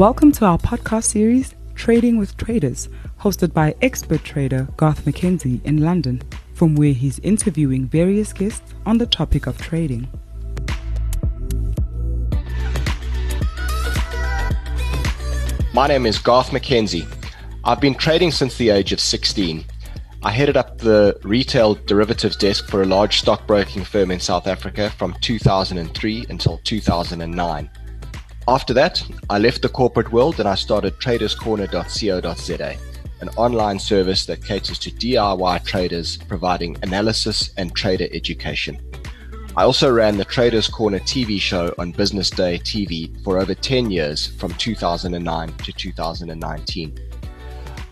Welcome to our podcast series, Trading with Traders, hosted by expert trader Garth McKenzie in London, from where he's interviewing various guests on the topic of trading. My name is Garth McKenzie. I've been trading since the age of 16. I headed up the retail derivatives desk for a large stockbroking firm in South Africa from 2003 until 2009. After that, I left the corporate world and I started traderscorner.co.za, an online service that caters to DIY traders providing analysis and trader education. I also ran the Traders Corner TV show on Business Day TV for over 10 years from 2009 to 2019.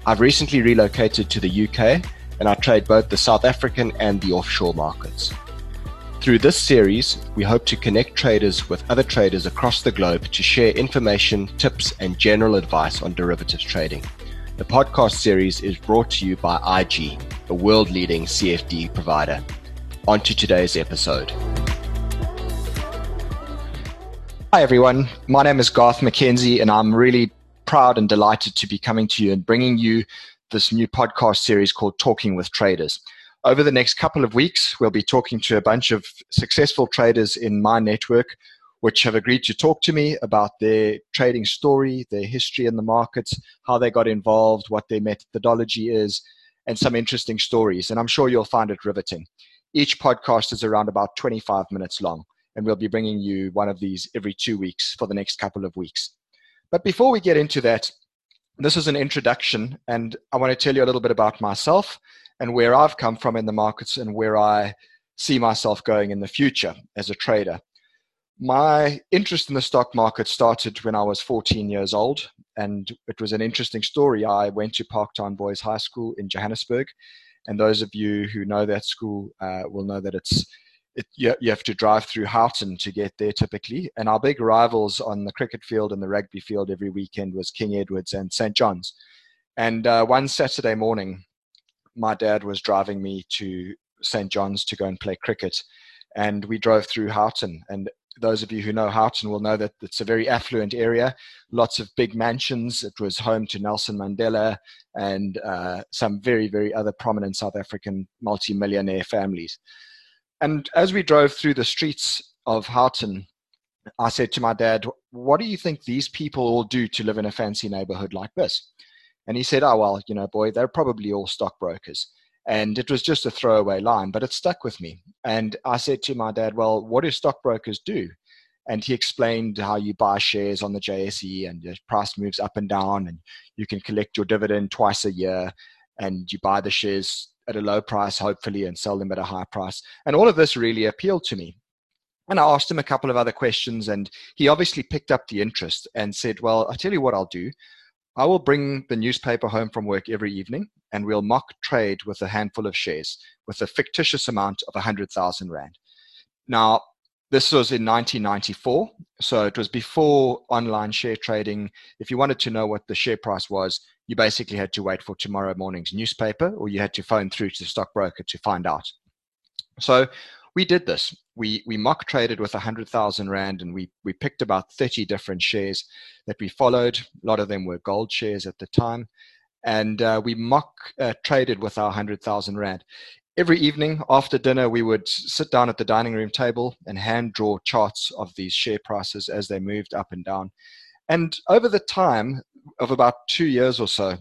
I've recently relocated to the UK and I trade both the South African and the offshore markets. Through this series, we hope to connect traders with other traders across the globe to share information, tips, and general advice on derivatives trading. The podcast series is brought to you by IG, a world leading CFD provider. On to today's episode. Hi, everyone. My name is Garth McKenzie, and I'm really proud and delighted to be coming to you and bringing you this new podcast series called Talking with Traders. Over the next couple of weeks, we'll be talking to a bunch of successful traders in my network, which have agreed to talk to me about their trading story, their history in the markets, how they got involved, what their methodology is, and some interesting stories. And I'm sure you'll find it riveting. Each podcast is around about 25 minutes long, and we'll be bringing you one of these every two weeks for the next couple of weeks. But before we get into that, this is an introduction, and I want to tell you a little bit about myself and where I've come from in the markets and where I see myself going in the future as a trader. My interest in the stock market started when I was 14 years old, and it was an interesting story. I went to Parktown Boys High School in Johannesburg, and those of you who know that school uh, will know that it's it, you, you, have to drive through Houghton to get there typically. And our big rivals on the cricket field and the rugby field every weekend was King Edwards and St John's. And uh, one Saturday morning, my dad was driving me to St John's to go and play cricket. And we drove through Houghton. And those of you who know Houghton will know that it's a very affluent area, lots of big mansions. It was home to Nelson Mandela and uh, some very, very other prominent South African multimillionaire families. And as we drove through the streets of Houghton, I said to my dad, What do you think these people all do to live in a fancy neighborhood like this? And he said, Oh, well, you know, boy, they're probably all stockbrokers. And it was just a throwaway line, but it stuck with me. And I said to my dad, Well, what do stockbrokers do? And he explained how you buy shares on the JSE and the price moves up and down, and you can collect your dividend twice a year, and you buy the shares at a low price, hopefully, and sell them at a high price. And all of this really appealed to me. And I asked him a couple of other questions, and he obviously picked up the interest and said, Well, I'll tell you what I'll do. I will bring the newspaper home from work every evening and we'll mock trade with a handful of shares with a fictitious amount of 100,000 Rand. Now, this was in 1994, so it was before online share trading. If you wanted to know what the share price was, you basically had to wait for tomorrow morning's newspaper or you had to phone through to the stockbroker to find out. So we did this. We we mock traded with a hundred thousand rand, and we we picked about thirty different shares that we followed. A lot of them were gold shares at the time, and uh, we mock uh, traded with our hundred thousand rand. Every evening after dinner, we would sit down at the dining room table and hand draw charts of these share prices as they moved up and down. And over the time of about two years or so,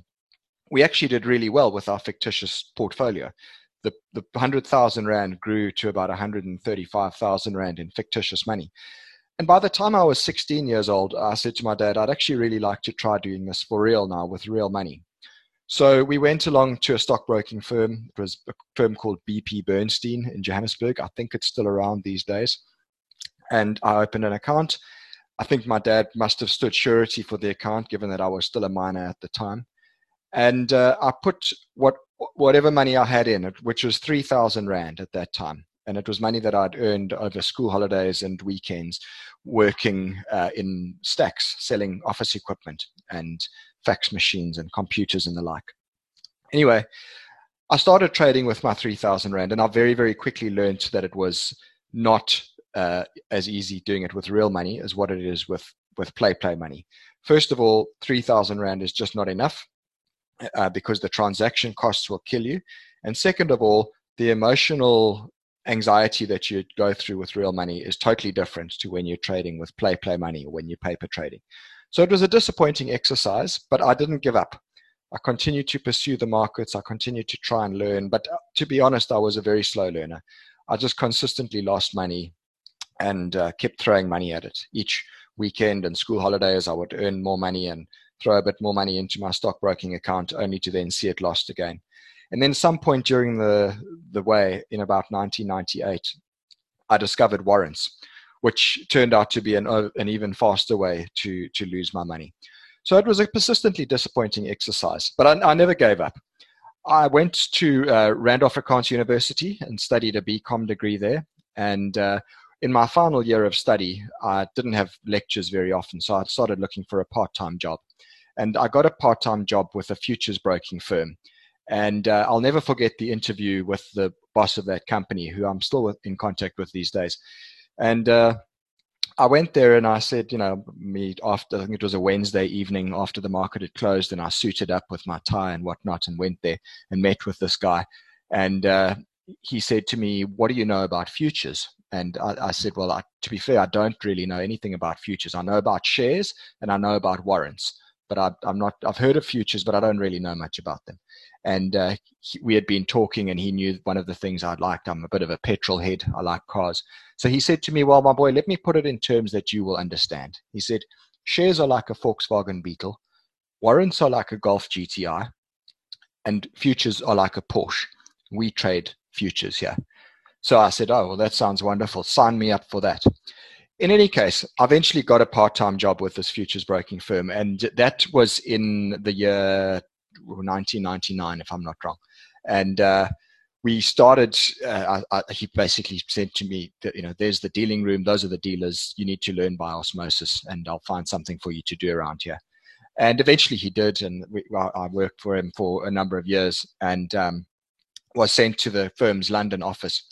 we actually did really well with our fictitious portfolio the, the 100,000 Rand grew to about 135,000 Rand in fictitious money. And by the time I was 16 years old, I said to my dad, I'd actually really like to try doing this for real now with real money. So we went along to a stockbroking firm. It was a firm called BP Bernstein in Johannesburg. I think it's still around these days. And I opened an account. I think my dad must have stood surety for the account, given that I was still a minor at the time. And uh, I put what whatever money I had in it, which was 3,000 Rand at that time. And it was money that I'd earned over school holidays and weekends working uh, in stacks, selling office equipment and fax machines and computers and the like. Anyway, I started trading with my 3,000 Rand, and I very, very quickly learned that it was not uh, as easy doing it with real money as what it is with, with play play money First of all, 3,000 Rand is just not enough uh, because the transaction costs will kill you. And second of all, the emotional anxiety that you go through with real money is totally different to when you're trading with play play money or when you're paper trading. So it was a disappointing exercise, but I didn't give up. I continued to pursue the markets. I continued to try and learn. But uh, to be honest, I was a very slow learner. I just consistently lost money and uh, kept throwing money at it. Each weekend and school holidays, I would earn more money and throw a bit more money into my stockbroking account, only to then see it lost again. And then some point during the the way in about 1998, I discovered warrants, which turned out to be an an even faster way to to lose my money. So it was a persistently disappointing exercise, but I, I never gave up. I went to uh, Rand Afrikaans University and studied a BCom degree there. And uh, in my final year of study, I didn't have lectures very often, so I started looking for a part time job. And I got a part time job with a futures broking firm. And uh, I'll never forget the interview with the boss of that company, who I'm still in contact with these days. And uh, I went there and I said, you know, me after I think it was a Wednesday evening after the market had closed, and I suited up with my tie and whatnot and went there and met with this guy. And uh, he said to me, "What do you know about futures?" And I, I said, "Well, I, to be fair, I don't really know anything about futures. I know about shares and I know about warrants, but I, am not. I've heard of futures, but I don't really know much about them." and uh, he, we had been talking and he knew one of the things I'd liked i'm a bit of a petrol head i like cars so he said to me well my boy let me put it in terms that you will understand he said shares are like a volkswagen beetle warrants are like a golf gti and futures are like a porsche we trade futures here so i said oh well that sounds wonderful sign me up for that in any case, I eventually got a part time job with this futures broking firm, and that was in the year 1999, if I'm not wrong. And uh, we started. Uh, I, I, he basically said to me that you know, there's the dealing room. Those are the dealers. You need to learn by osmosis, and I'll find something for you to do around here. And eventually, he did, and we, I worked for him for a number of years, and um, was sent to the firm's London office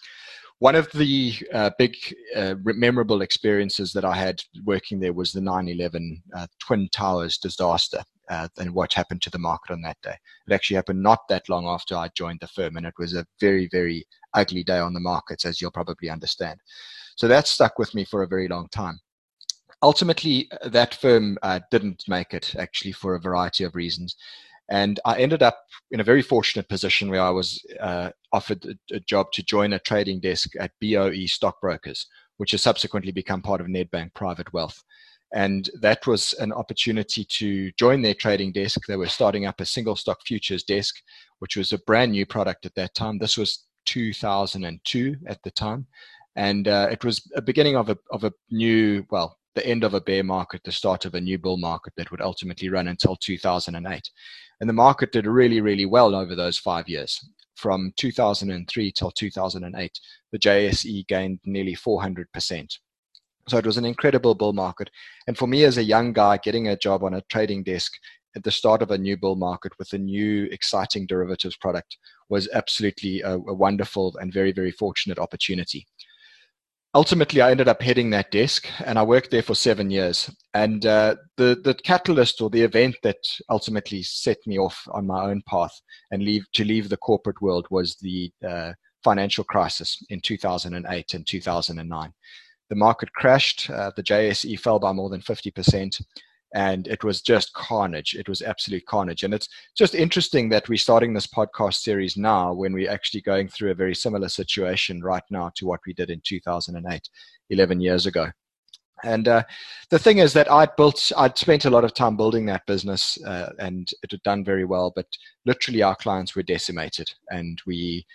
one of the uh, big uh, memorable experiences that I had working there was the 9 11 uh, Twin Towers disaster uh, and what happened to the market on that day. It actually happened not that long after I joined the firm, and it was a very, very ugly day on the markets, as you'll probably understand. So that stuck with me for a very long time. Ultimately, that firm uh, didn't make it actually for a variety of reasons. And I ended up in a very fortunate position where I was uh, offered a, a, job to join a trading desk at BOE Stockbrokers, which has subsequently become part of Nedbank Private Wealth. And that was an opportunity to join their trading desk. They were starting up a single stock futures desk, which was a brand new product at that time. This was 2002 at the time. And uh, it was a beginning of a, of a new, well, the end of a bear market, the start of a new bull market that would ultimately run until 2008. And the market did really, really well over those five years. From 2003 till 2008, the JSE gained nearly 400%. So it was an incredible bull market. And for me as a young guy, getting a job on a trading desk at the start of a new bull market with a new exciting derivatives product was absolutely a, a wonderful and very, very fortunate opportunity ultimately I ended up heading that desk and I worked there for seven years. And uh, the, the catalyst or the event that ultimately set me off on my own path and leave to leave the corporate world was the uh, financial crisis in 2008 and 2009. The market crashed. Uh, the JSE fell by more than 50% and it was just carnage. It was absolute carnage. And it's just interesting that we're starting this podcast series now when we're actually going through a very similar situation right now to what we did in 2008, 11 years ago. And uh, the thing is that I'd built, I'd spent a lot of time building that business, uh, and it had done very well. But literally, our clients were decimated, and we,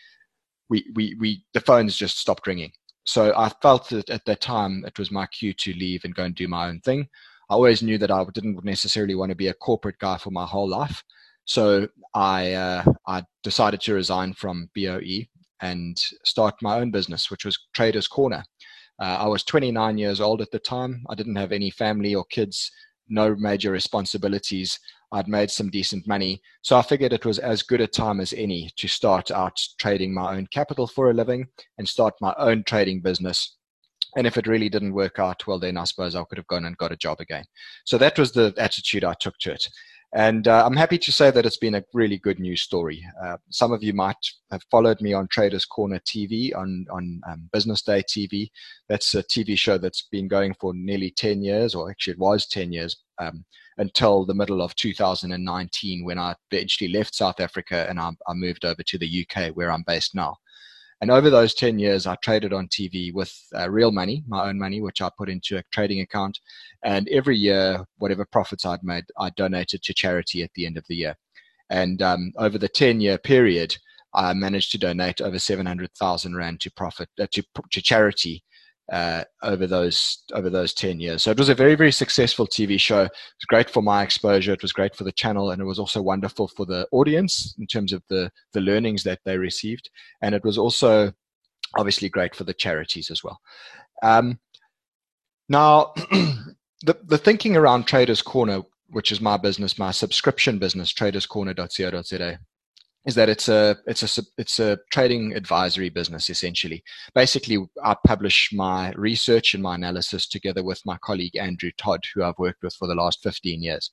we, we, we, the phones just stopped ringing. So I felt that at that time it was my cue to leave and go and do my own thing. I always knew that I didn't necessarily want to be a corporate guy for my whole life. So I uh, I decided to resign from BOE and start my own business, which was Traders Corner. Uh, I was 29 years old at the time. I didn't have any family or kids, no major responsibilities. I'd made some decent money. So I figured it was as good a time as any to start out trading my own capital for a living and start my own trading business And if it really didn't work out, well, then I suppose I could have gone and got a job again. So that was the attitude I took to it. And uh, I'm happy to say that it's been a really good news story. Uh, some of you might have followed me on Traders Corner TV, on, on um, Business Day TV. That's a TV show that's been going for nearly 10 years, or actually it was 10 years, um, until the middle of 2019 when I eventually left South Africa and I, I moved over to the UK where I'm based now. And over those 10 years, I traded on TV with uh, real money, my own money, which I put into a trading account. And every year, whatever profits I'd made, I donated to charity at the end of the year. And um, over the 10 year period, I managed to donate over 700,000 Rand to profit, uh, to, to charity uh, over those over those 10 years. So it was a very very successful TV show. It was great for my exposure. It was great for the channel, and it was also wonderful for the audience in terms of the the learnings that they received. And it was also obviously great for the charities as well. Um, now, the the thinking around Traders Corner, which is my business, my subscription business, traderscorner.co.za is that it's a it's a it's a trading advisory business essentially. Basically, I publish my research and my analysis together with my colleague Andrew Todd, who I've worked with for the last 15 years,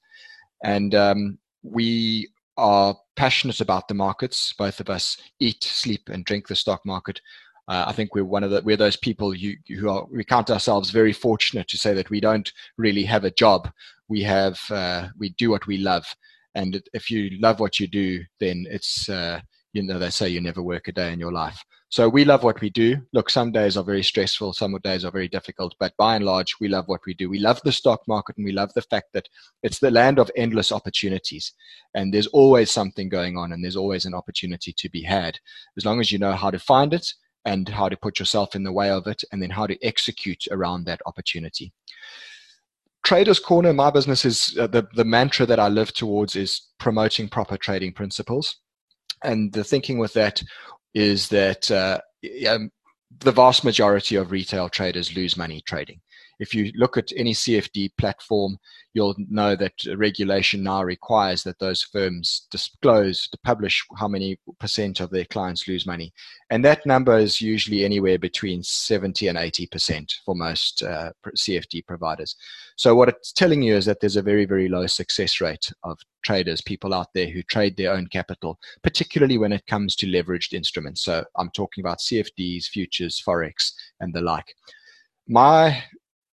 and um, we are passionate about the markets. Both of us eat, sleep, and drink the stock market. Uh, I think we're one of the we're those people who, who are we count ourselves very fortunate to say that we don't really have a job. We have uh, we do what we love and if you love what you do, then it's, uh, you know, they say you never work a day in your life. So we love what we do. Look, some days are very stressful, some days are very difficult, but by and large, we love what we do. We love the stock market and we love the fact that it's the land of endless opportunities. And there's always something going on and there's always an opportunity to be had. As long as you know how to find it and how to put yourself in the way of it and then how to execute around that opportunity. Traders Corner, my business is uh, the, the mantra that I live towards is promoting proper trading principles. And the thinking with that is that uh, um, the vast majority of retail traders lose money trading. If you look at any CFD platform, you'll know that regulation now requires that those firms disclose to publish how many percent of their clients lose money. And that number is usually anywhere between 70 and 80% for most uh, CFD providers. So, what it's telling you is that there's a very, very low success rate of traders, people out there who trade their own capital, particularly when it comes to leveraged instruments. So, I'm talking about CFDs, futures, Forex, and the like. My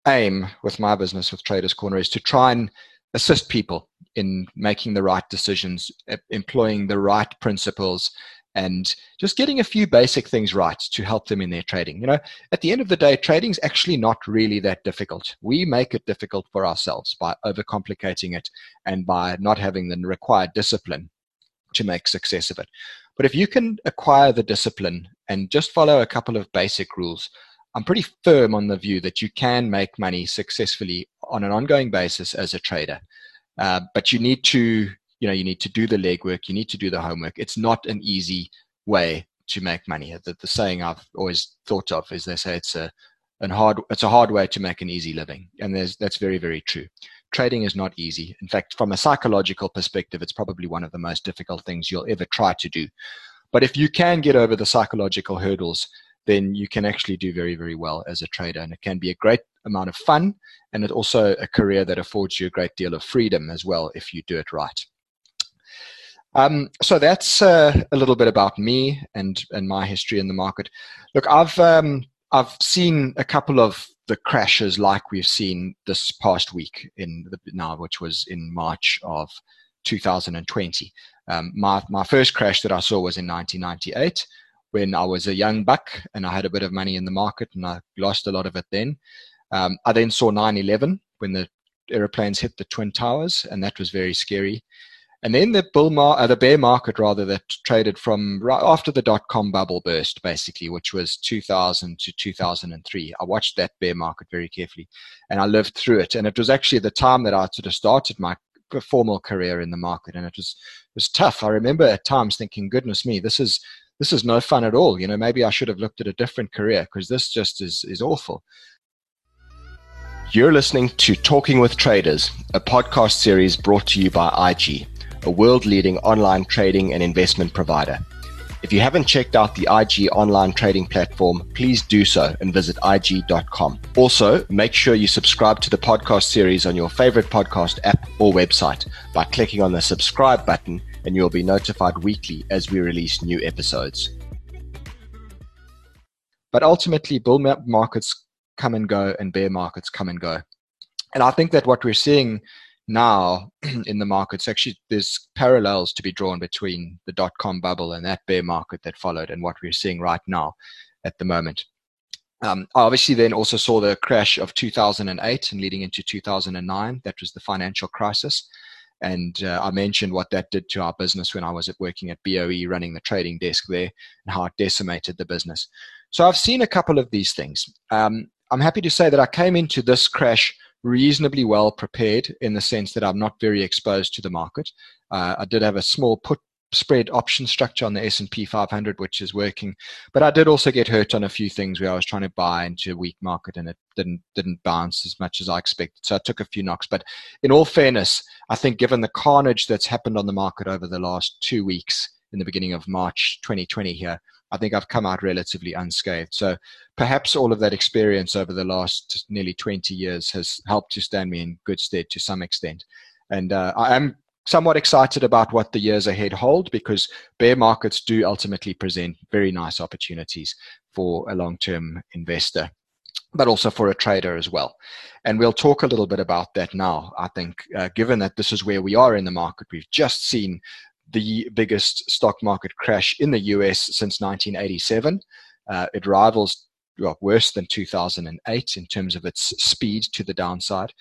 aim with my business with Traders Corner is to try and assist people in making the right decisions, employing the right principles, and just getting a few basic things right to help them in their trading. You know, at the end of the day, trading is actually not really that difficult. We make it difficult for ourselves by overcomplicating it and by not having the required discipline to make success of it. But if you can acquire the discipline and just follow a couple of basic rules, I'm pretty firm on the view that you can make money successfully on an ongoing basis as a trader. Uh, but you need to, you know, you need to do the legwork. You need to do the homework. It's not an easy way to make money. The, the saying I've always thought of is they say it's a an hard it's a hard way to make an easy living, and there's that's very very true. Trading is not easy. In fact, from a psychological perspective, it's probably one of the most difficult things you'll ever try to do. But if you can get over the psychological hurdles then you can actually do very, very well as a trader. And it can be a great amount of fun and it's also a career that affords you a great deal of freedom as well if you do it right. Um, so that's uh, a little bit about me and, and my history in the market. Look, I've um, I've seen a couple of the crashes like we've seen this past week in the, now, which was in March of 2020. Um, my my first crash that I saw was in 1998 when I was a young buck and I had a bit of money in the market and I lost a lot of it then. Um, I then saw 9 11 when the aeroplanes hit the Twin Towers, and that was very scary. And then the bull mar- uh, the bear market rather that traded from right after the dot com bubble burst, basically, which was 2000 to 2003. I watched that bear market very carefully, and I lived through it. And it was actually the time that I sort of started my formal career in the market, and it was it was tough. I remember at times thinking, "Goodness me, this is this is no fun at all. You know, maybe I should have looked at a different career because this just is, is awful. You're listening to Talking with Traders, a podcast series brought to you by IG, a world leading online trading and investment provider. If you haven't checked out the IG online trading platform, please do so and visit IG.com. Also, make sure you subscribe to the podcast series on your favorite podcast app or website by clicking on the subscribe button, and you'll be notified weekly as we release new episodes. But ultimately, bull markets come and go, and bear markets come and go. And I think that what we're seeing now in the markets actually there's parallels to be drawn between the dot com bubble and that bear market that followed and what we're seeing right now at the moment um, I obviously then also saw the crash of 2008 and leading into 2009 that was the financial crisis and uh, I mentioned what that did to our business when I was at working at BOE running the trading desk there and how it decimated the business so I've seen a couple of these things um, I'm happy to say that I came into this crash reasonably well prepared in the sense that I'm not very exposed to the market. Uh, I did have a small put spread option structure on the S&P 500 which is working but I did also get hurt on a few things where I was trying to buy into a weak market and it didn't didn't bounce as much as I expected so I took a few knocks but in all fairness I think given the carnage that's happened on the market over the last 2 weeks in the beginning of March 2020 here I think I've come out relatively unscathed. So perhaps all of that experience over the last nearly 20 years has helped to stand me in good stead to some extent. And uh, I am somewhat excited about what the years ahead hold because bear markets do ultimately present very nice opportunities for a long term investor. But also for a trader as well. And we'll talk a little bit about that now. I think, uh, given that this is where we are in the market, we've just seen the biggest stock market crash in the US since 1987. Uh, it rivals well, worse than 2008 in terms of its speed to the downside.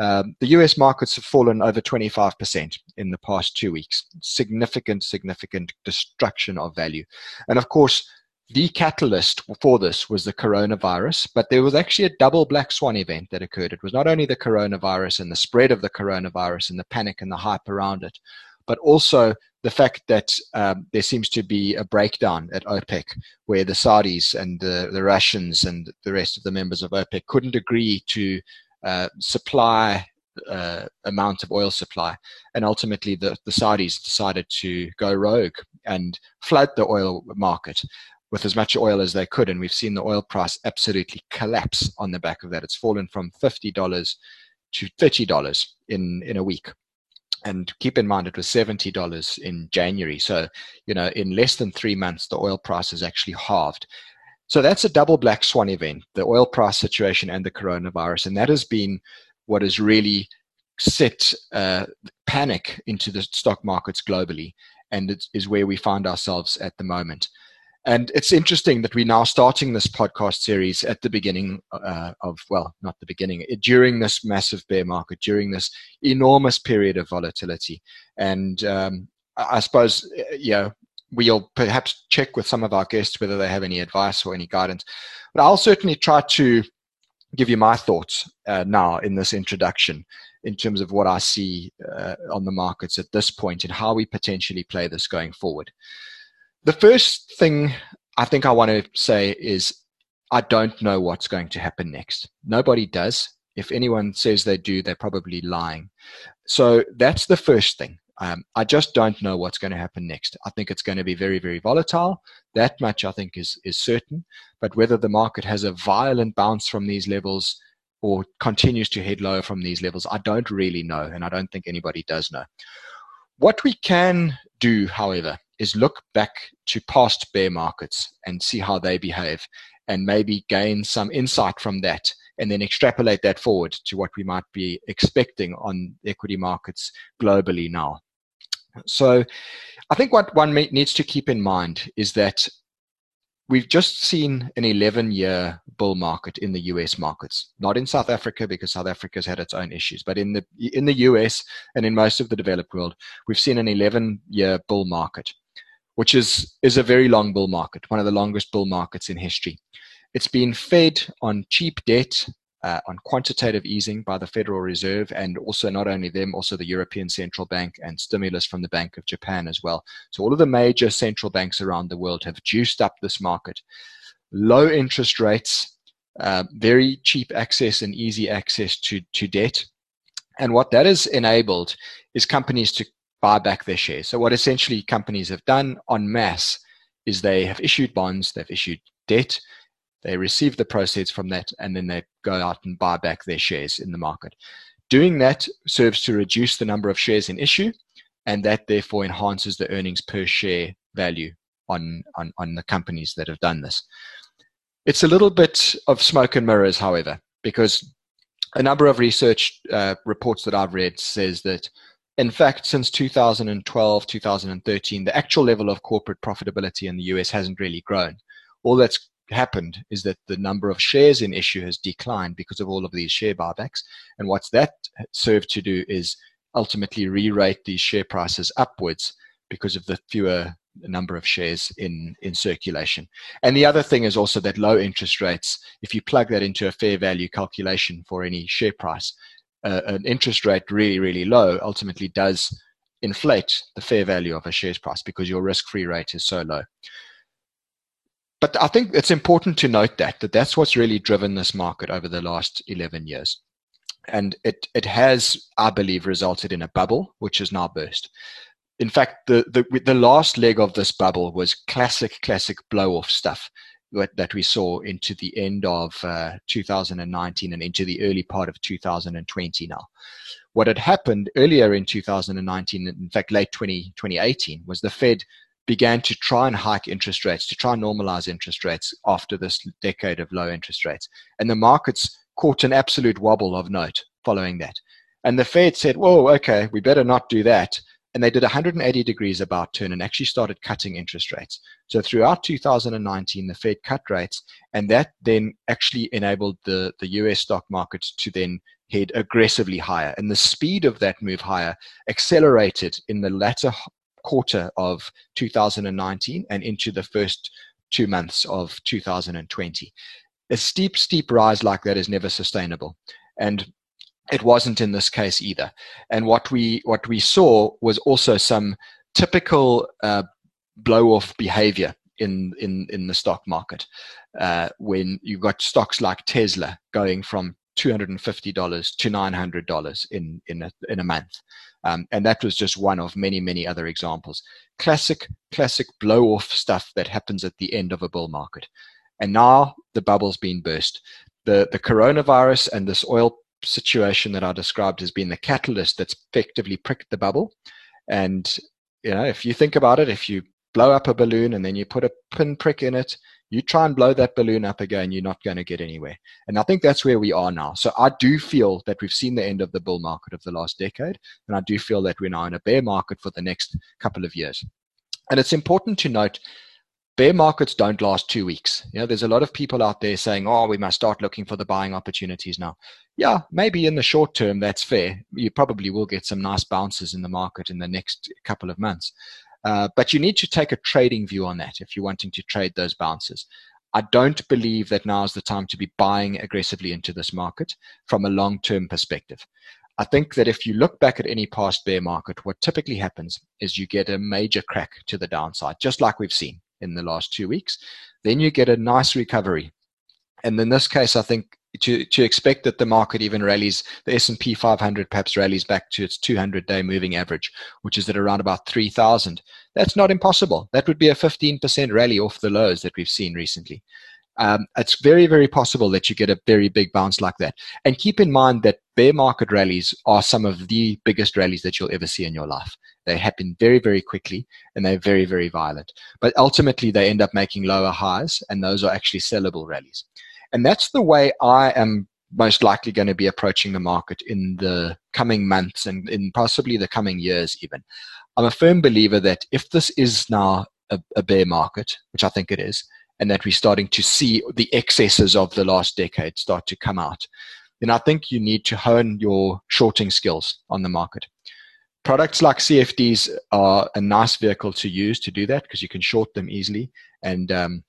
Um, the US markets have fallen over 25% in the past two weeks. Significant, significant destruction of value. And of course, the catalyst for this was the coronavirus, but there was actually a double black swan event that occurred. It was not only the coronavirus and the spread of the coronavirus and the panic and the hype around it, but also the fact that um, there seems to be a breakdown at OPEC, where the Saudis and the, the Russians and the rest of the members of OPEC couldn't agree to uh, supply uh, amount of oil supply, and ultimately the, the Saudis decided to go rogue and flood the oil market with as much oil as they could, and we've seen the oil price absolutely collapse on the back of that. It's fallen from fifty dollars to thirty dollars in in a week and keep in mind it was $70 in January. So, you know, in less than three months, the oil price has actually halved. So that's a double black swan event, the oil price situation and the coronavirus. And that has been what has really set uh, panic into the stock markets globally. And it is where we find ourselves at the moment. And it's interesting that we're now starting this podcast series at the beginning uh, of, well, not the beginning, during this massive bear market, during this enormous period of volatility. And um, I suppose, uh, yeah, we'll perhaps check with some of our guests whether they have any advice or any guidance. But I'll certainly try to give you my thoughts uh, now in this introduction in terms of what I see uh, on the markets at this point and how we potentially play this going forward. The first thing I think I want to say is I don't know what's going to happen next. Nobody does. If anyone says they do, they're probably lying. So that's the first thing. Um, I just don't know what's going to happen next. I think it's going to be very, very volatile. That much I think is is certain. But whether the market has a violent bounce from these levels or continues to head lower from these levels, I don't really know, and I don't think anybody does know. What we can do, however, is look back to past bear markets and see how they behave and maybe gain some insight from that and then extrapolate that forward to what we might be expecting on equity markets globally now. So I think what one needs to keep in mind is that we've just seen an 11 year bull market in the US markets, not in South Africa because South Africa's had its own issues, but in the, in the US and in most of the developed world, we've seen an 11 year bull market which is, is a very long bull market, one of the longest bull markets in history. It's been fed on cheap debt, uh, on quantitative easing by the Federal Reserve, and also not only them, also the European Central Bank and stimulus from the Bank of Japan as well. So all of the major central banks around the world have juiced up this market. Low interest rates, uh, very cheap access and easy access to, to debt. And what that has enabled is companies to buy back their shares. So what essentially companies have done en masse is they have issued bonds, they've issued debt, they receive the proceeds from that, and then they go out and buy back their shares in the market. Doing that serves to reduce the number of shares in issue, and that therefore enhances the earnings per share value on, on, on the companies that have done this. It's a little bit of smoke and mirrors, however, because a number of research uh, reports that I've read says that, in fact, since 2012, 2013, the actual level of corporate profitability in the US hasn't really grown. All that's happened is that the number of shares in issue has declined because of all of these share buybacks. And what's that served to do is ultimately re-rate these share prices upwards because of the fewer number of shares in in circulation. And the other thing is also that low interest rates, if you plug that into a fair value calculation for any share price, uh, an interest rate really really low ultimately does inflate the fair value of a share's price because your risk-free rate is so low. But I think it's important to note that that that's what's really driven this market over the last 11 years. And it, it has, I believe, resulted in a bubble, which has now burst in fact, the, the, the last leg of this bubble was classic, classic blow off stuff that, we saw into the end of uh, 2019 and into the early part of 2020 now. What had happened earlier in 2019, in fact, late 20, 2018, was the Fed began to try and hike interest rates, to try and normalize interest rates after this decade of low interest rates. And the markets caught an absolute wobble of note following that. And the Fed said, whoa, okay, we better not do that and they did 180 degrees about turn and actually started cutting interest rates. So throughout 2019, the Fed cut rates, and that then actually enabled the, the US stock market to then head aggressively higher. And the speed of that move higher accelerated in the latter quarter of 2019 and into the first two months of 2020. A steep, steep rise like that is never sustainable. And it wasn't in this case either. And what we what we saw was also some typical uh, blow off behavior in in in the stock market uh, when you've got stocks like Tesla going from two hundred and fifty dollars to nine hundred dollars in in a in a month. Um, and that was just one of many, many other examples. Classic, classic blow off stuff that happens at the end of a bull market. And now the bubble's been burst. The, the coronavirus and this oil situation that I described has been the catalyst that's effectively pricked the bubble. And you know, if you think about it, if you blow up a balloon and then you put a pin prick in it, you try and blow that balloon up again, you're not going to get anywhere. And I think that's where we are now. So I do feel that we've seen the end of the bull market of the last decade, and I do feel that we're now in a bear market for the next couple of years. And it's important to note bear markets don't last two weeks. You know, there's a lot of people out there saying, "Oh, we must start looking for the buying opportunities now." Yeah, maybe in the short term that's fair. You probably will get some nice bounces in the market in the next couple of months, uh, but you need to take a trading view on that if you're wanting to trade those bounces. I don't believe that now is the time to be buying aggressively into this market from a long-term perspective. I think that if you look back at any past bear market, what typically happens is you get a major crack to the downside, just like we've seen in the last two weeks. Then you get a nice recovery. And in this case, I think to, to expect that the market even rallies, the S&P 500 perhaps rallies back to its 200-day moving average, which is at around about 3,000. That's not impossible. That would be a 15% rally off the lows that we've seen recently. Um, it's very, very possible that you get a very big bounce like that. And keep in mind that bear market rallies are some of the biggest rallies that you'll ever see in your life. They happen very, very quickly and they're very, very violent. But ultimately, they end up making lower highs, and those are actually sellable rallies. And that's the way I am most likely going to be approaching the market in the coming months and in possibly the coming years, even. I'm a firm believer that if this is now a, a bear market, which I think it is, and that we're starting to see the excesses of the last decade start to come out, then I think you need to hone your shorting skills on the market. Products like CFDs are a nice vehicle to use to do that because you can short them easily. And um,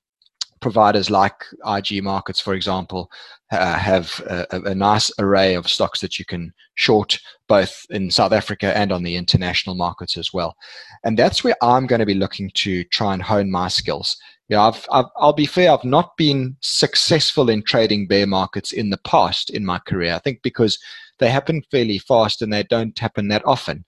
providers like IG Markets, for example, uh, have a, a, nice array of stocks that you can short both in South Africa and on the international markets as well. And that's where I'm going to be looking to try and hone my skills. Yeah, I've, I've, I'll be fair, I've not been successful in trading bear markets in the past in my career. I think because they happen fairly fast and they don't happen that often.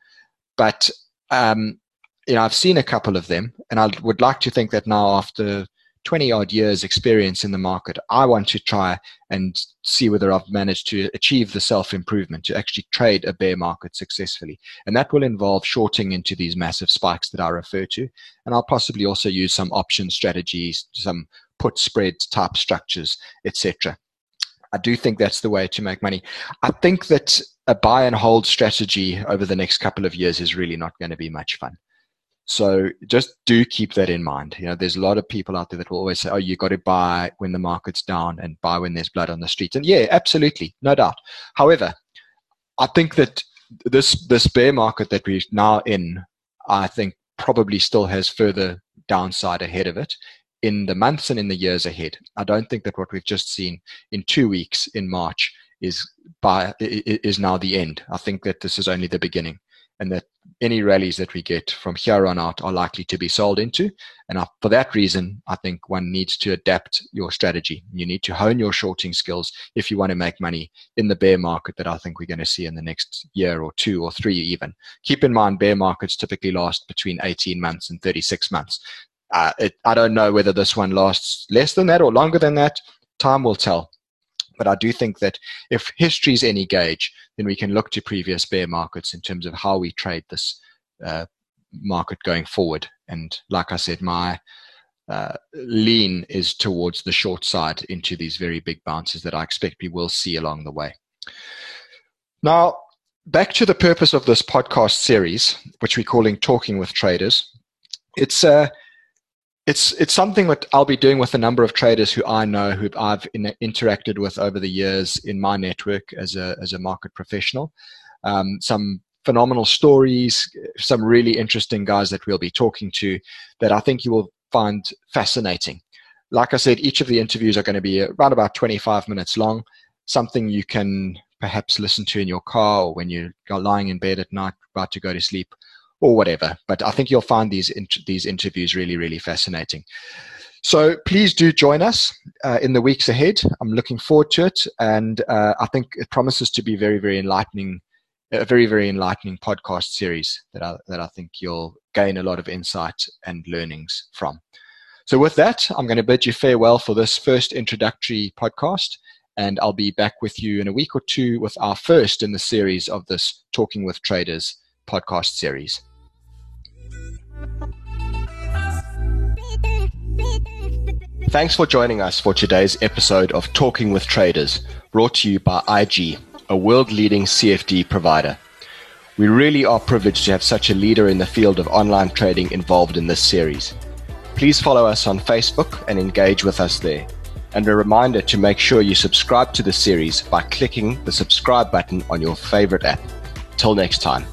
But um, you know, I've seen a couple of them, and I would like to think that now, after 20 odd years experience in the market, I want to try and see whether I've managed to achieve the self improvement to actually trade a bear market successfully. And that will involve shorting into these massive spikes that I refer to. And I'll possibly also use some option strategies, some put spread type structures, etc. I do think that's the way to make money. I think that a buy and hold strategy over the next couple of years is really not going to be much fun. So just do keep that in mind. You know, there's a lot of people out there that will always say, "Oh, you got to buy when the market's down and buy when there's blood on the streets." And yeah, absolutely, no doubt. However, I think that this this bear market that we're now in, I think probably still has further downside ahead of it in the months and in the years ahead. I don't think that what we've just seen in two weeks in March is by is now the end. I think that this is only the beginning and that any rallies that we get from here on out are likely to be sold into. And for that reason, I think one needs to adapt your strategy. You need to hone your shorting skills if you want to make money in the bear market that I think we're going to see in the next year or two or three, even. Keep in mind, bear markets typically last between 18 months and 36 months. Uh, it, I don't know whether this one lasts less than that or longer than that. Time will tell. But I do think that if history is any gauge, then we can look to previous bear markets in terms of how we trade this uh, market going forward. And like I said, my uh, lean is towards the short side into these very big bounces that I expect we will see along the way. Now, back to the purpose of this podcast series, which we're calling Talking with Traders. It's a uh, it's it's something that I'll be doing with a number of traders who I know, who I've in, interacted with over the years in my network as a as a market professional. Um, some phenomenal stories, some really interesting guys that we'll be talking to that I think you will find fascinating. Like I said, each of the interviews are going to be around about 25 minutes long, something you can perhaps listen to in your car or when you're lying in bed at night about to go to sleep or whatever. But I think you'll find these these interviews really really fascinating. So please do join us uh, in the weeks ahead. I'm looking forward to it, and uh, I think it promises to be very very enlightening, a very very enlightening podcast series that I that I think you'll gain a lot of insight and learnings from. So with that, I'm going to bid you farewell for this first introductory podcast. And I'll be back with you in a week or two with our first in the series of this Talking with Traders podcast series. Thanks for joining us for today's episode of Talking with Traders, brought to you by IG, a world leading CFD provider. We really are privileged to have such a leader in the field of online trading involved in this series. Please follow us on Facebook and engage with us there. And a reminder to make sure you subscribe to the series by clicking the subscribe button on your favorite app. Till next time.